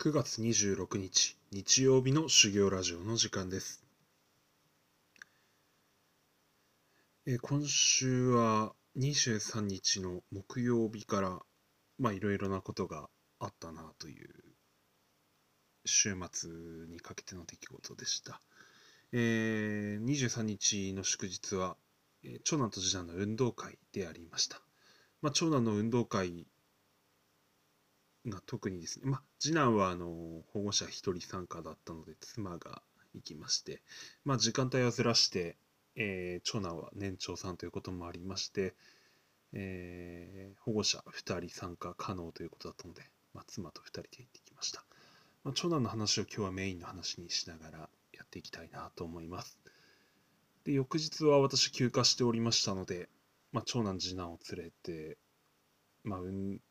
9月26日日曜日の修行ラジオの時間です。え今週は23日の木曜日からまあいろいろなことがあったなという週末にかけての出来事でした。えー23日の祝日は、えー長男と次男の運動会でありました。まあ、長男の運動会が特にですね、まあ、次男はあの保護者一人参加だったので妻が行きまして、まあ、時間帯をずらして、えー長男は年長さんということもありまして、えー保護者2人参加可能ということだったので、まあ、妻と2人で行ってきました、まあ、長男の話を今日はメインの話にしながらやっていきたいなと思います。で翌日は私休暇しておりましたので、まあ、長男次男を連れて、まあ、うんあ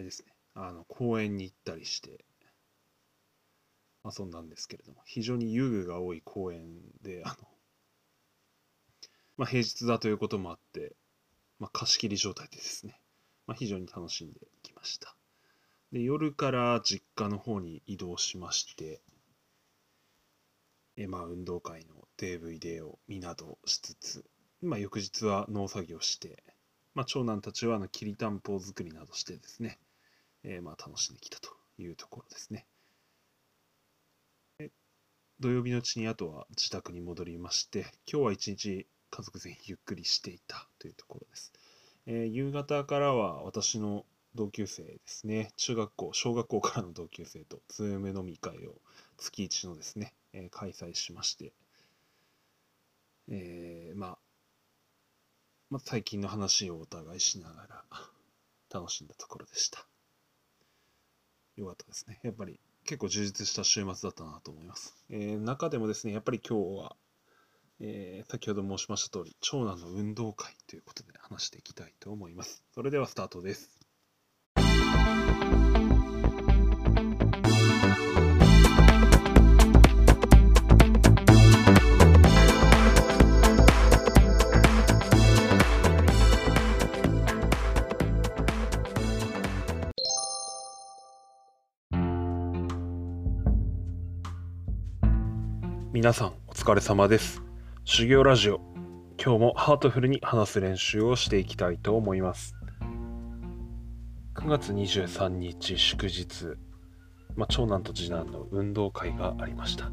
れですね、あの公園に行ったりして。遊んだんですけれども、非常に遊具が多い公園で、あのまあ、平日だということもあって、まあ、貸し切り状態でですね、まあ、非常に楽しんできました。で夜から実家の方に移動しまして、えまあ、運動会の DVD を見などしつつ、まあ、翌日は農作業して、まあ、長男たちはあのきりたんぽ作りなどしてですね、えーまあ楽しんできたというところですね。土曜日のうちにあとは自宅に戻りまして、今日は一日家族全員ゆっくりしていたというところです。えー夕方からは私の同級生ですね、中学校、小学校からの同級生とズーム飲み会を月一のですね、えー開催しまして、えーまあまあ、最近の話をお互いしながら楽しんだところでした。良かったですね。やっぱり結構充実した週末だったなと思います。えー中でもですね、やっぱり今日は、えー先ほど申しました通り、長男の運動会ということで話していきたいと思います。それではスタートです。皆さんお疲れ様です。修行ラジオ。今日もハートフルに話す練習をしていきたいと思います。9月23日祝日、まあ、長男と次男の運動会がありました。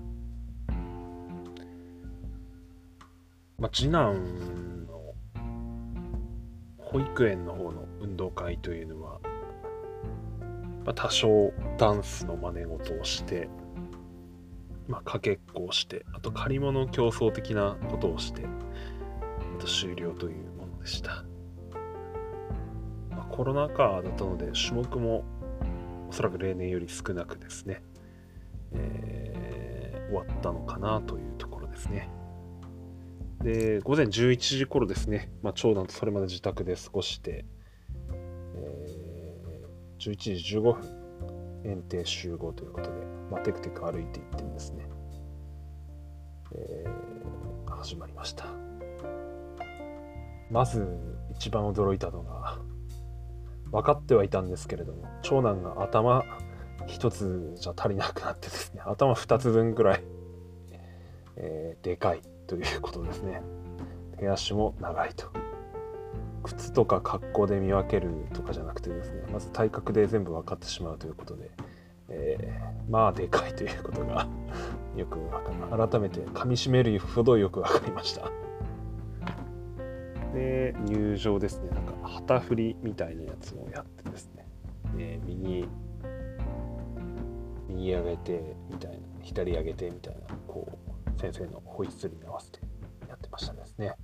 まあ、次男の保育園の方の運動会というのは、まあ、多少ダンスの真似事をして、まあ、かけっこをして、あと借り物競争的なことをして、あと終了というものでした。まあ、コロナ禍だったので、種目もおそらく例年より少なくですね、えー終わったのかなというところですね。で、午前11時頃ですね、まあ、長男とそれまで自宅で過ごして、えー11時15分、園庭集合ということで、まあ、テクテク歩いていってですね、えー始まりました。まず一番驚いたのが、分かってはいたんですけれども、長男が頭一つじゃ足りなくなってですね、頭二つ分くらい、えーでかいということですね。手足も長いと。靴とか格好で見分けるとかじゃなくてですね、まず体格で全部分かってしまうということで、えーまあでかいということが よくわかる改めて噛みしめるほどよく分かりました。で入場ですね。なんか旗振りみたいなやつをやってですね、えー右右上げてみたいな左上げてみたいなこう先生のホイッスルに合わせてやってましたですね。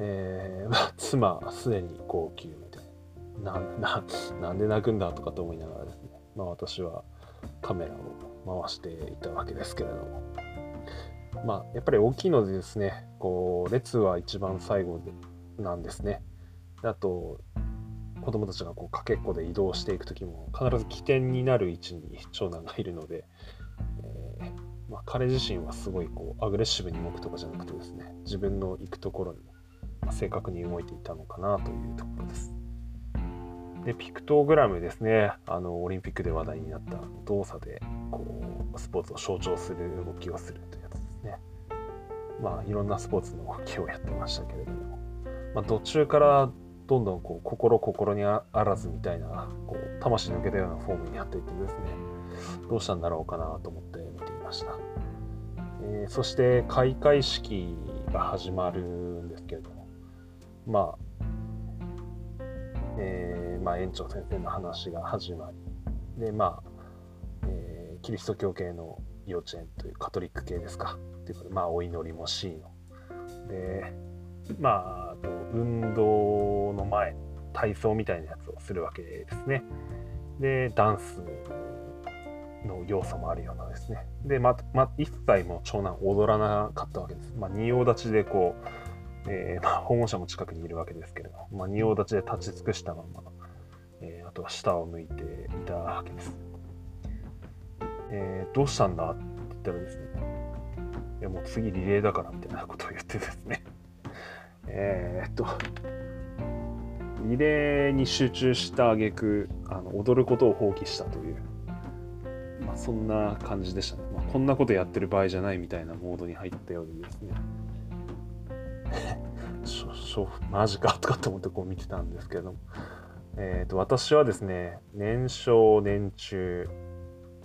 えー まあ、妻すでに号泣みたいな。ななんで泣くんだとかと思いながらですね、まあ、私はカメラを回していたわけですけれども。まあやっぱり大きいのでですねこう列は一番最後なんですね。あと子供たちがこうかけっこで移動していく時も必ず起点になる位置に長男がいるので、えーまあ、彼自身はすごいこうアグレッシブに動くとかじゃなくてですね自分の行くところに正確に動いていたのかなというところです。でピクトグラムですね。あのオリンピックで話題になった動作でこうスポーツを象徴する動きをするというやつですね。まあいろんなスポーツの動きをやってましたけれども、まあ、途中からどんどんこう心心にあらずみたいなこう魂抜けたようなフォームになっていってですね。どうしたんだろうかなと思って見ていました、えー、そして開会式が始まるんでまあえー、まあ、園長先生の話が始まりでまあ、えー、キリスト教系の幼稚園というカトリック系ですか。っていうことでまあお祈りもしいの。でまああと運動の前体操みたいなやつをするわけですね。でダンスの要素もあるようなですね。でまま一切も長男踊らなかったわけです。まあ仁王立ちでこうえー、まあ、保護者も近くにいるわけですけれども、まあ、仁王立ちで立ち尽くしたまま、えー、あとは下を向いていたわけです。えー、どうしたんだって言ったらですね、いやもう次リレーだからみたいなことを言ってですね、えっと、リレーに集中した挙句あの踊ることを放棄したという、まあ、そんな感じでしたね、まあ、こんなことやってる場合じゃないみたいなモードに入ったようでですね、しょしょマジかとかと思ってこう見てたんですけど、えーと、私はですね年少年中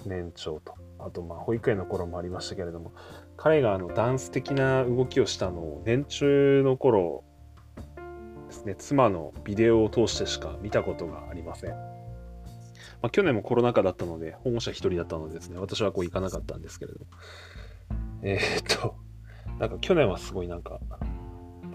年長と。あとまあ保育園の頃もありましたけれども彼があのダンス的な動きをしたのを年中の頃ですね妻のビデオを通してしか見たことがありません、まあ、去年もコロナ禍だったので保護者1人だったのでですね私はこう行かなかったんですけれども。えー、っとなんか去年はすごいなんか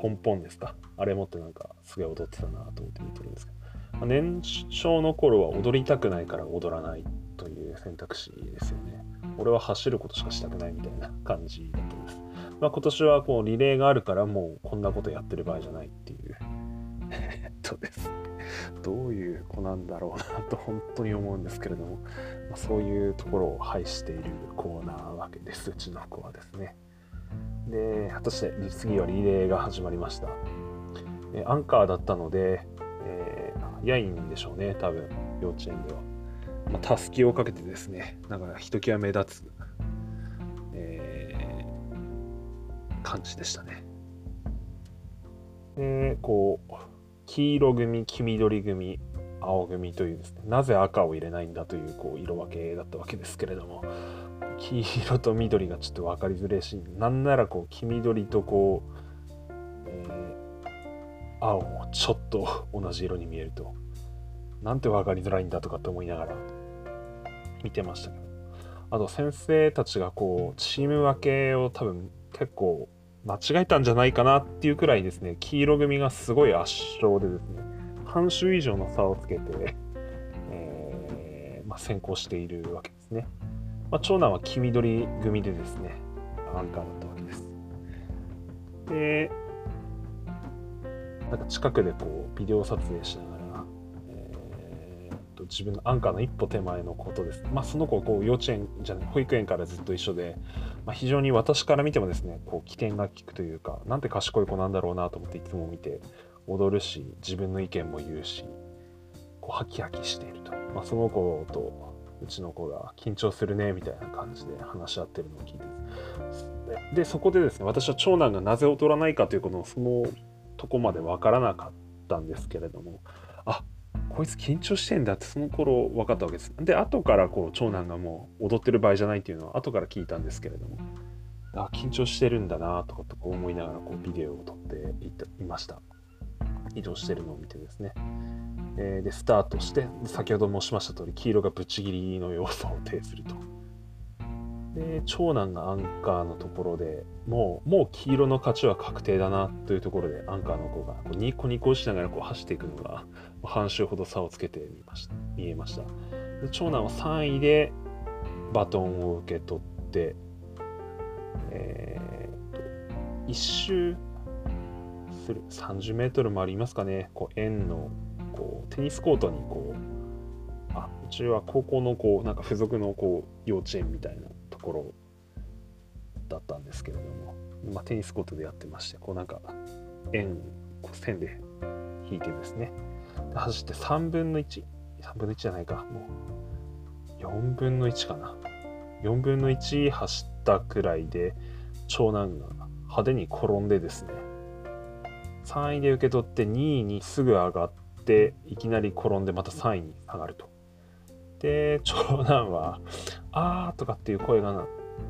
ポンポンですか？あれ持ってなんかすげえ踊ってたなと思って見てるんですけど、まあ、年少の頃は踊りたくないから踊らないという選択肢ですよね。俺は走ることしかしたくないみたいな感じだったんです。まあ、今年はこうリレーがあるからもうこんなことやってる場合じゃないっていう。えっとです。どういう子なんだろうなと本当に思うんですけれども、まあ、そういうところを排しているコーナーわけです、うちの子はですね。で、果たして次はリレーが始まりました。アンカーだったので、えー、ヤインでしょうね、多分、幼稚園では。まあ、たすきをかけてですね、なんかひときわ目立つ、えー、感じでしたね。で、こう、黄色組、黄緑組、青組というですね、なぜ赤を入れないんだというこう色分けだったわけですけれども、黄色と緑がちょっと分かりづらいしなんならこう黄緑とこう、えー、青もちょっと同じ色に見えるとなんて分かりづらいんだとかって思いながら見てましたけど。あと先生たちがこうチーム分けを多分結構間違えたんじゃないかなっていうくらいですね。黄色組がすごい圧勝でですね。半周以上の差をつけて、えーまあ、先行しているわけですね。まあ、長男は黄緑組でですね、アンカーだったわけです。で、なんか近くでこうビデオ撮影しながら、えー、と自分のアンカーの一歩手前のことです。まあ、その子こう幼稚園じゃない保育園からずっと一緒で、まあ、非常に私から見てもですねこう起点が利くというかなんて賢い子なんだろうなと思っていつも見て踊るし自分の意見も言うしこうハキハキしていると、まあ、その子とうちの子が緊張するねみたいな感じで話し合ってるのを聞いてでそこでですね私は長男がなぜ劣らないかということのそのとこまで分からなかったんですけれどもあこいつ緊張してんだってその頃分かったわけです。で後からこう長男がもう踊ってる場合じゃないっていうのは後から聞いたんですけれどもあ緊張してるんだなとかとこう思いながらこうビデオを撮っていました。移動してるのを見てですね。え、でスタートして先ほど申しました通り黄色がぶちぎりの要素を呈すると。で長男がアンカーのところでもうもう黄色の勝ちは確定だなというところでアンカーの子がこうニコニコしながらこう走っていくのが半周ほど差をつけてみました。見えました。で長男は3位でバトンを受け取ってえー、と1周する30メートルもありますかね。こう円のこうテニスコートにこうあうちは高校のこうなんか付属のこう幼稚園みたいなところだったんですけれども、まあ、テニスコートでやってましてこうなんか円こう線で引いてですね。走って3分の13分の1じゃないか。もう4分の1かな。4分の1走ったくらいで長男が派手に転んでですね3位で受け取って2位にすぐ上がっていきなり転んでまた3位に上がると。で長男は「あー」とかっていう声が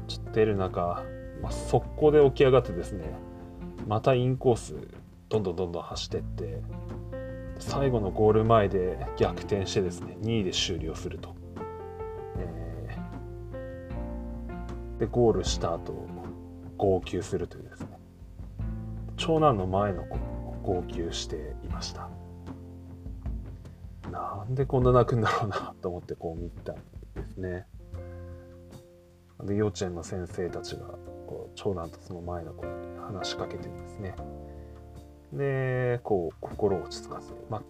ちょっと出る中、まあ、速攻で起き上がってですねまたインコースどんどんどんどん走ってって最後のゴール前で逆転してですね2位で終了すると、えでゴールした後号泣するというですね。長男の前の子も号泣していました。なんでこんな泣くんだろうなと思ってこう見たんですね。で幼稚園の先生たちがこう長男とその前の子に話しかけてですね。でこう心を落ち着かせ、ま、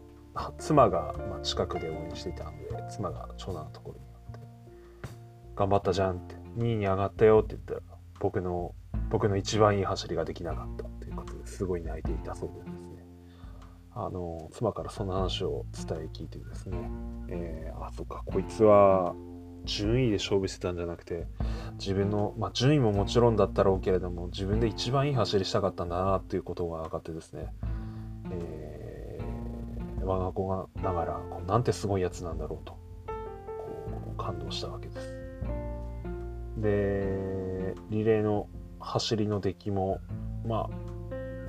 妻が、ま、近くで応援していたので妻が長男のところにあって「頑張ったじゃん」って「2位に上がったよ」って言ったら僕の僕の一番いい走りができなかったということですごい泣いていたそうです。あの妻からその話を伝え聞いてですね、えー、あそっかこいつは順位で勝負してたんじゃなくて自分の、まあ、順位ももちろんだったろうけれども自分で一番いい走りしたかったんだなっていうことが分かってですね、えー、我が子がながらこうなんてすごいやつなんだろうとこう感動したわけです。でリレーの走りの出来もまあ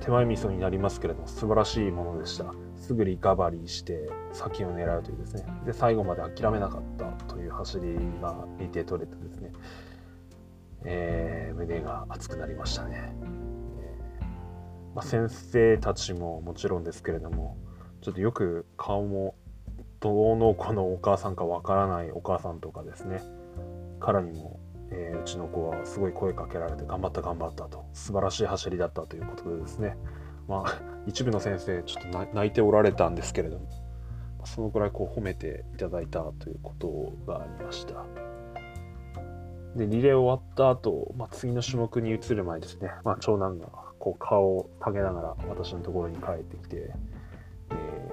手前味噌になりますけれども素晴らしいものでした。すぐリカバリーして先を狙うというですね。で最後まで諦めなかったという走りが見て取れてですね、えー、胸が熱くなりましたね、えー、まあ、先生たちももちろんですけれどもちょっとよく顔もどの子のお母さんかわからないお母さんとかですね。からにもえー、うちの子はすごい声かけられて頑張った頑張ったと。素晴らしい走りだったということでですね。まあ 一部の先生ちょっと泣いておられたんですけれどもそのくらいこう褒めていただいたということがありました。でリレー終わった後、まあ、次の種目に移る前ですね、まあ、長男がこう顔を下げながら私のところに帰ってきて、え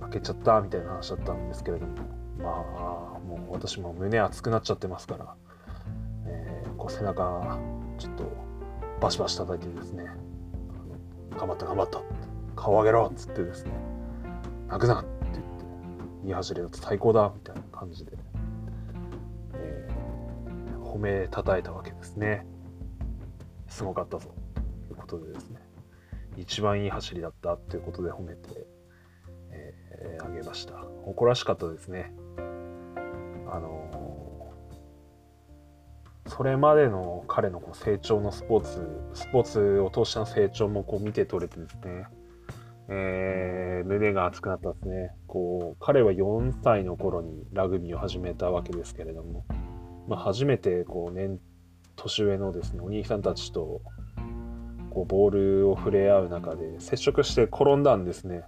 ー、負けちゃったみたいな話だったんですけれどもまあもう私も胸熱くなっちゃってますから背中ちょっとバシバシ叩いてですね。頑張った頑張った。顔上げろっつってですね。泣くなって言っていい走りだと最高だみたいな感じで、えー、褒めたたえたわけですね。すごかったぞということでですね。一番いい走りだったっていうことで褒めて、えー、あげました。誇らしかったですね。あのそれまでの彼のこう成長のスポーツ、スポーツを通しての成長もこう見て取れてですね、えー、胸が熱くなったんですね。こう、彼は4歳の頃にラグビーを始めたわけですけれども、まあ、初めてこう年、年上のですね、お兄さんたちとこうボールを触れ合う中で接触して転んだんですね。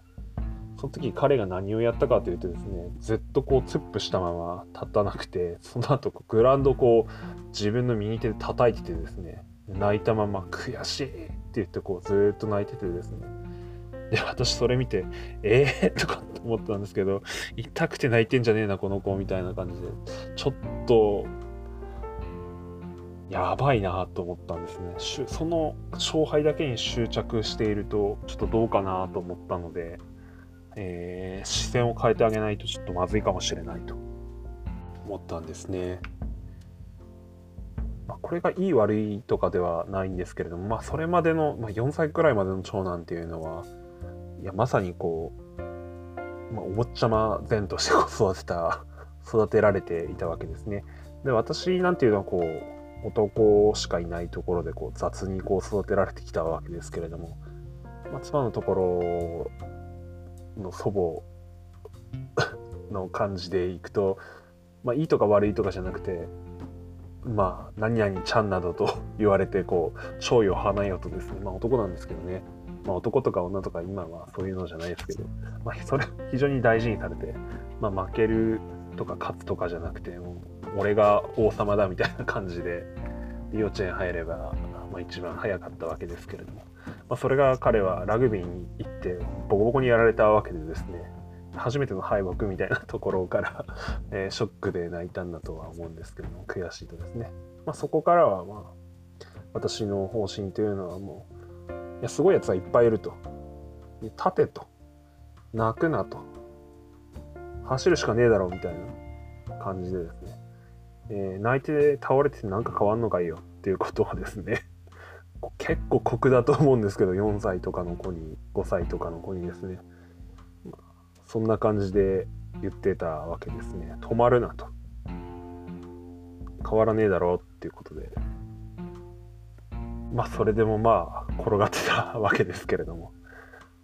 その時彼が何をやったかというとですね、ずっとこうツップしたまま立たなくて、その後グラウンドこう自分の右手で叩いててですね、泣いたまま悔しいって言ってこうずっと泣いててですね。で、私それ見て、えー、とかって思ったんですけど、痛くて泣いてんじゃねえな、この子みたいな感じで、ちょっと、やばいなと思ったんですね。その勝敗だけに執着していると、ちょっとどうかなと思ったので、えー、視線を変えてあげないとちょっとまずいかもしれないと思ったんですね。まあ、これがいい悪いとかではないんですけれども、まあ、それまでの、まあ、4歳くらいまでの長男っていうのはいやまさにこう、まあ、お坊ちゃま前として育てた育てられていたわけですね。で私なんていうのはこう男しかいないところでこう雑にこう育てられてきたわけですけれども、まあ、妻のところの祖母の感じでいくと、まあ、いいとか悪いとかじゃなくて、まあ、何々ちゃんなどと言われて、こう、賞与を放よとですね、まあ男なんですけどね、まあ男とか女とか今はそういうのじゃないですけど、まあそれ非常に大事にされて、まあ負けるとか勝つとかじゃなくて、もう俺が王様だみたいな感じで、幼稚園入れば、まあ一番早かったわけですけれども、まあ、それが彼はラグビーに行ってボコボコにやられたわけでですね、初めての敗北みたいなところから えショックで泣いたんだとは思うんですけども悔しいとですね、まあ、そこからはまあ私の方針というのはもういやすごいやつはいっぱいいると。立てと。泣くなと。走るしかねえだろうみたいな感じでですね、えー泣いて倒れてなんか変わんのかいよっていうことはですね。結構酷だと思うんですけど4歳とかの子に5歳とかの子にですね、まそんな感じで言ってたわけですね。止まるなと。変わらねえだろうっていうことで。まあそれでもまあ転がってたわけですけれども。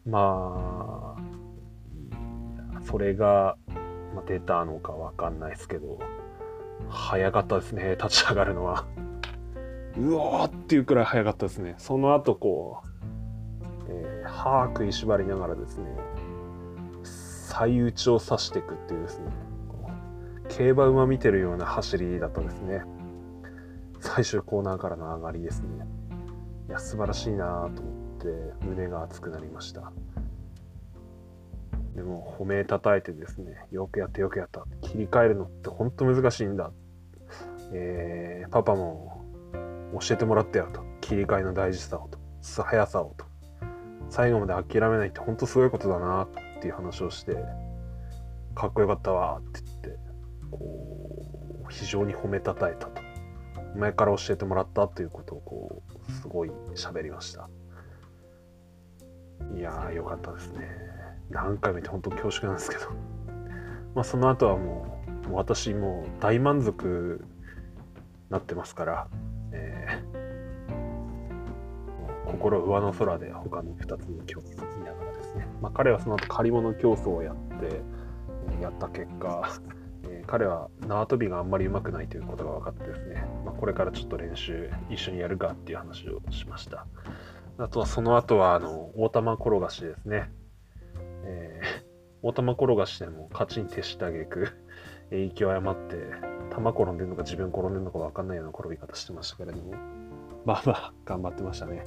まあそれが出たのかわかんないですけど。早かったですね立ち上がるのは。うおーっていうくらい早かったですね。その後こう、えー歯食いしばりながらですね最打ちを刺していくっていうですね競馬馬見てるような走りだったですね。最終コーナーからの上がりですね。いや素晴らしいなと思って胸が熱くなりました。でも褒めたたえてですねよくやったよくやった。切り替えるのって本当難しいんだ、えーパパも教えてもらったよと。切り替えの大事さをと。速さをと。最後まで諦めないって本当すごいことだなっていう話をしてかっこよかったわって言ってこう非常に褒めたたえたと。前から教えてもらったということをこうすごい喋りました。いやーよかったですね。何回も言って本当恐縮なんですけど。まあその後はもうもう私もう大満足なってますから、えー心上の空で他の2つの競技を見ながらですね、まあ、彼はその後借り物競争をやってえやった結果、えー彼は縄跳びがあんまり上手くないということが分かってですね、まあ、これからちょっと練習一緒にやるかっていう話をしました。あとはその後はあの大玉転がしですね、えー大玉転がしでも勝ちに徹した挙句えー息を誤って玉転んでるのか自分転んでるのか分かんないような転び方してましたけれども。まあまあ頑張ってましたね。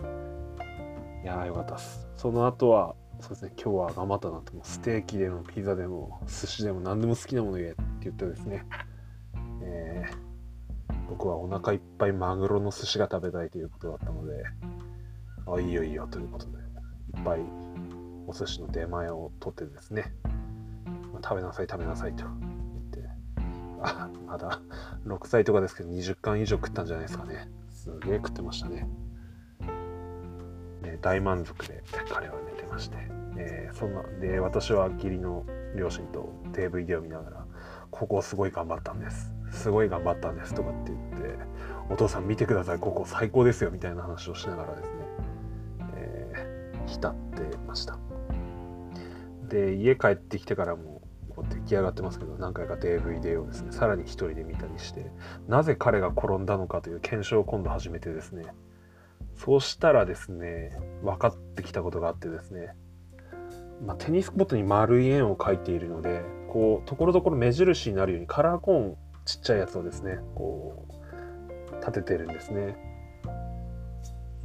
いやーよかったです。その後はそうですね今日は頑張ったなとステーキでもピザでも寿司でも何でも好きなもの言えって言ってですね、えー僕はお腹いっぱいマグロの寿司が食べたいということだったのであいいよいいよということでいっぱいお寿司の出前を取ってですね、まあ食べなさい食べなさいとあ まだ6歳とかですけど20貫以上食ったんじゃないですかね。すげえ食ってましたね。で大満足で彼は寝てまして、えーそんなで私は義理の両親と DVD を見ながらここすごい頑張ったんです。すごい頑張ったんですとかって言ってお父さん見てくださいここ最高ですよみたいな話をしながらですね、えー浸ってました。で家帰ってきてからもう出来上がってますけど何回か DVD をですねさらに一人で見たりしてなぜ彼が転んだのかという検証を今度始めてですね。そうしたらですね分かってきたことがあってですね、まあ、テニスコートに丸い円を描いているのでこうところどころ目印になるようにカラーコーンちっちゃいやつをですねこう立ててるんですね。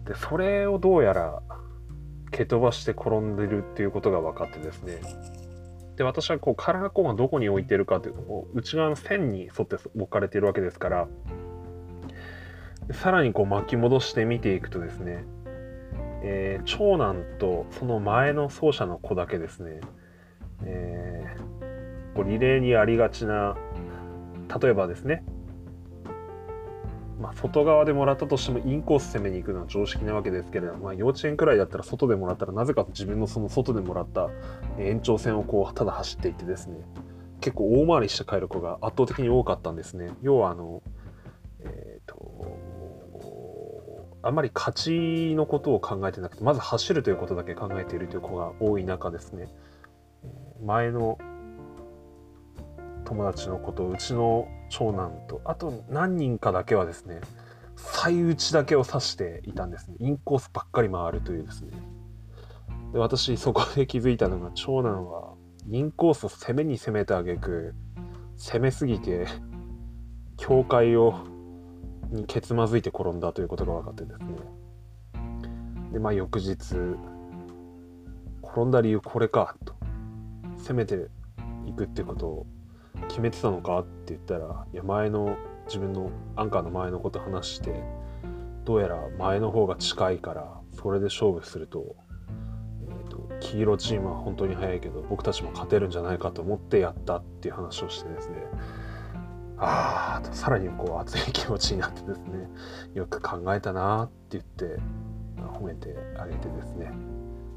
でそれをどうやら蹴飛ばして転んでるっていうことが分かってですねで私はこうカラーコーンがどこに置いてるかというとこう内側の線に沿って置かれているわけですからさらにこう巻き戻して見ていくとですね、えー長男とその前の奏者の子だけですね、えーこうリレーにありがちな例えばですね、まあ、外側でもらったとしてもインコース攻めに行くのは常識なわけですけれども、まあ、幼稚園くらいだったら外でもらったらなぜか自分のその外でもらった延長線をこうただ走っていってですね結構大回りして帰る子が圧倒的に多かったんですね。要はあのえっ、とあんまり勝ちのことを考えてなくてまず走るということだけ考えているという子が多い中ですね。前の友達の子とうちの長男とあと何人かだけはですね最打ちだけを指していたんですね。インコースばっかり回るというですね。で私そこで気づいたのが長男はインコースを攻めに攻めた挙句攻めすぎて境界をにけつまずいて転んだということが分かってですね。でまあ翌日転んだ理由これかと。攻めて行くってことを決めてたのかって言ったらいや前の自分のアンカーの前のこと話してどうやら前の方が近いからそれで勝負すると,、えーと、黄色チームは本当に速いけど僕たちも勝てるんじゃないかと思ってやったっていう話をしてですね。ああとさらにこう熱い気持ちになってですねよく考えたなって言って褒めてあげてですね。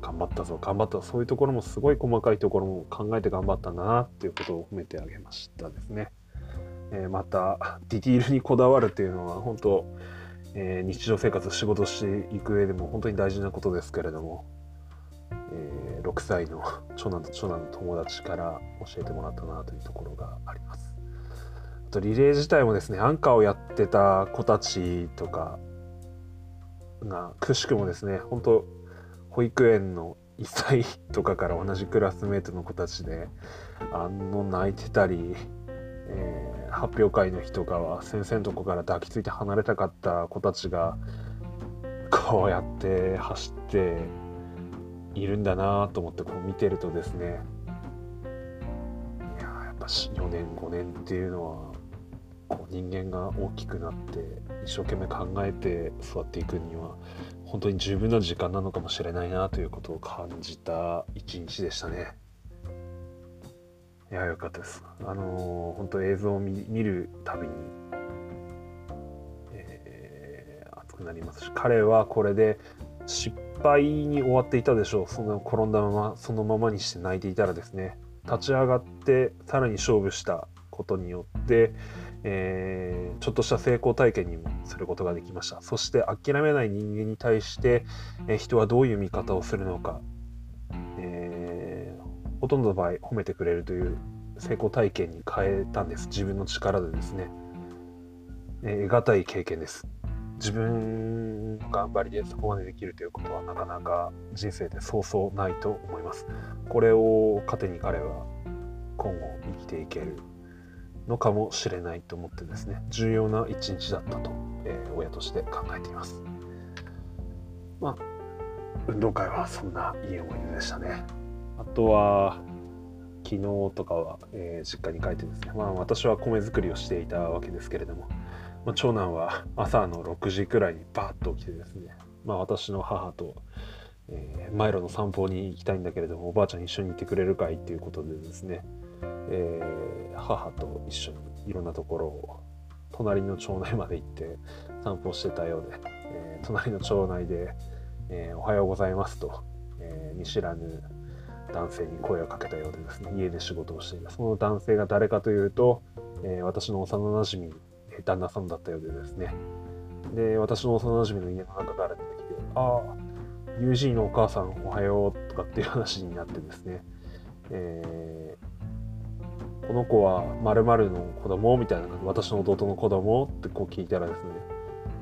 頑張ったぞ頑張ったそういうところもすごい細かいところも考えて頑張ったんだなっていうことを褒めてあげましたですね。えー、またディティールにこだわるっていうのは本当、えー、日常生活仕事していく上でも本当に大事なことですけれども、えー、6歳の長男と長男の友達から教えてもらったなというところがあります。あとリレー自体もですねアンカーをやってた子たちとかがくしくもですね本当保育園の1歳とかから同じクラスメートの子たちであの泣いてたり、えー、発表会の日とかは先生のとこから抱きついて離れたかった子たちがこうやって走っているんだなと思ってこう見てるとですねいややっぱ4年5年っていうのはこう人間が大きくなって一生懸命考えて育っていくには本当に十分な時間なのかもしれないなということを感じた一日でしたね。いや、よかったです。あのー、本当映像を見るたびに、えー、熱くなりますし、彼はこれで失敗に終わっていたでしょう。その転んだまま、そのままにして泣いていたらですね、立ち上がってさらに勝負したことによって、えー、ちょっとした成功体験にもすることができました。そして諦めない人間に対して、え、人はどういう見方をするのか、えー、ほとんどの場合褒めてくれるという成功体験に変えたんです。自分の力でですね、えー、得難い経験です。自分の頑張りでそこまでできるということはなかなか人生でそうそうないと思います。これを糧に彼は今後生きていける。のかもしれないと思ってですね重要な一日だったと、えー、親として考えています。まあ運動会はそんないい思い出でしたね。あとは昨日とかは、えー、実家に帰ってですねまあ私は米作りをしていたわけですけれども、まあ、長男は朝の6時くらいにバーッと起きてですねまあ私の母とえー、マイロの散歩に行きたいんだけれどもおばあちゃん一緒に行ってくれるかいっていうことでですね、えー、母と一緒にいろんなところを隣の町内まで行って散歩してたようで、えー、隣の町内で、えー、おはようございますと、え見知らぬ男性に声をかけたようでですね家で仕事をしているその男性が誰かというと、え私の幼なじみ旦那さんだったようでですね。で私の幼なじみの家の中から出てきてああ UG のお母さんおはようとかっていう話になってですね、えこの子は〇〇の子供みたいな私の弟の子供ってこう聞いたらですね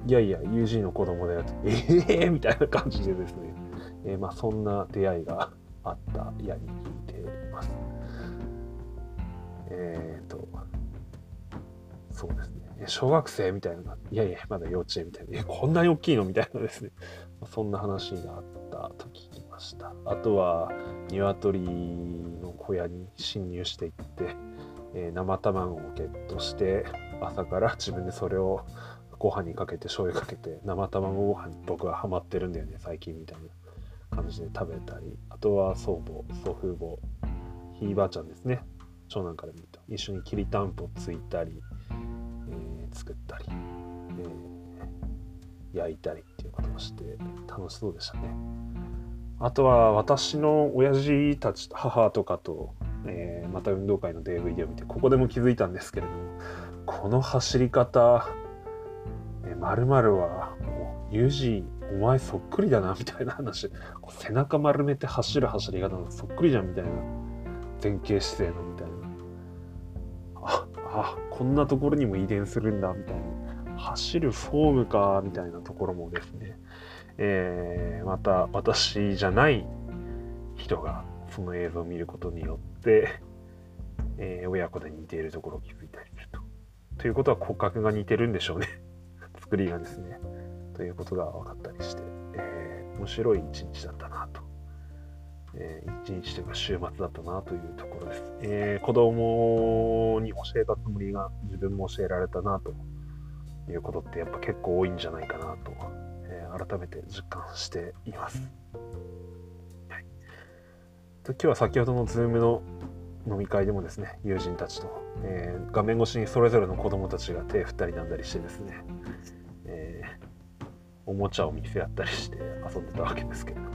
いやいや UG の子供だよってええー、みたいな感じでですね、えー、まあそんな出会いがあったやに聞いています。えっ、ー、とそうですね。小学生みたいな、いやいや、まだ幼稚園みたいな、え、こんなに大きいのみたいなですね、そんな話があったと聞きました。あとは、鶏の小屋に侵入していって、えー、生卵をゲットして朝から自分でそれをご飯にかけて醤油かけて生卵ご飯に僕はハマってるんだよね最近みたいな感じで食べたり。あとは祖母祖父母ひいばあちゃんですね。長男から見ると。一緒にきりたんぽついたり、えー、作ったり、えー、焼いたりっていうことをして楽しそうでしたね。あとは私の親父たち母とかとえー、また運動会の DVD を見てここでも気づいたんですけれどもこの走り方まるまるはもうユージお前そっくりだなみたいな話。背中丸めて走る走り方のそっくりじゃんみたいな。前傾姿勢のみたいな。ああこんなところにも遺伝するんだみたいな。走るフォームかみたいなところもですね、えー、また私じゃない人がその映像を見ることによって、えー、親子で似ているところを気づいたりすると。ということは骨格が似てるんでしょうね。作りがですね。ということが分かったりして、えー、面白い一日だったなとえー一日というか週末だったなというところです。えー子供に教えたつもりが自分も教えられたなということってやっぱ結構多いんじゃないかなと、えー改めて実感しています。今日は先ほどの Zoom の飲み会でもですね友人たちと、えー画面越しにそれぞれの子供たちが手振ったりなんだりしてですね、えーおもちゃを見せ合ったりして遊んでたわけですけれども、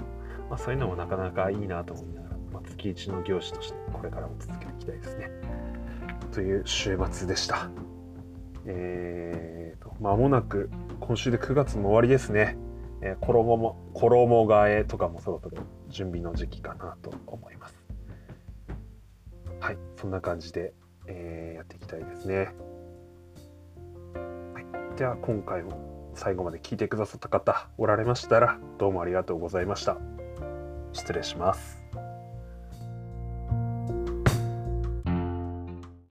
まあ、そういうのもなかなかいいなと思いながら、まあ、月一の行事としてこれからも続けていきたいですね。という週末でした。えーと、間もなく今週で9月も終わりですね。えー衣も衣替えとかもそろそろ準備の時期かなと思います。はい、そんな感じで、えーやっていきたいですね。はい、では今回も最後まで聞いてくださった方おられましたらどうもありがとうございました。失礼します。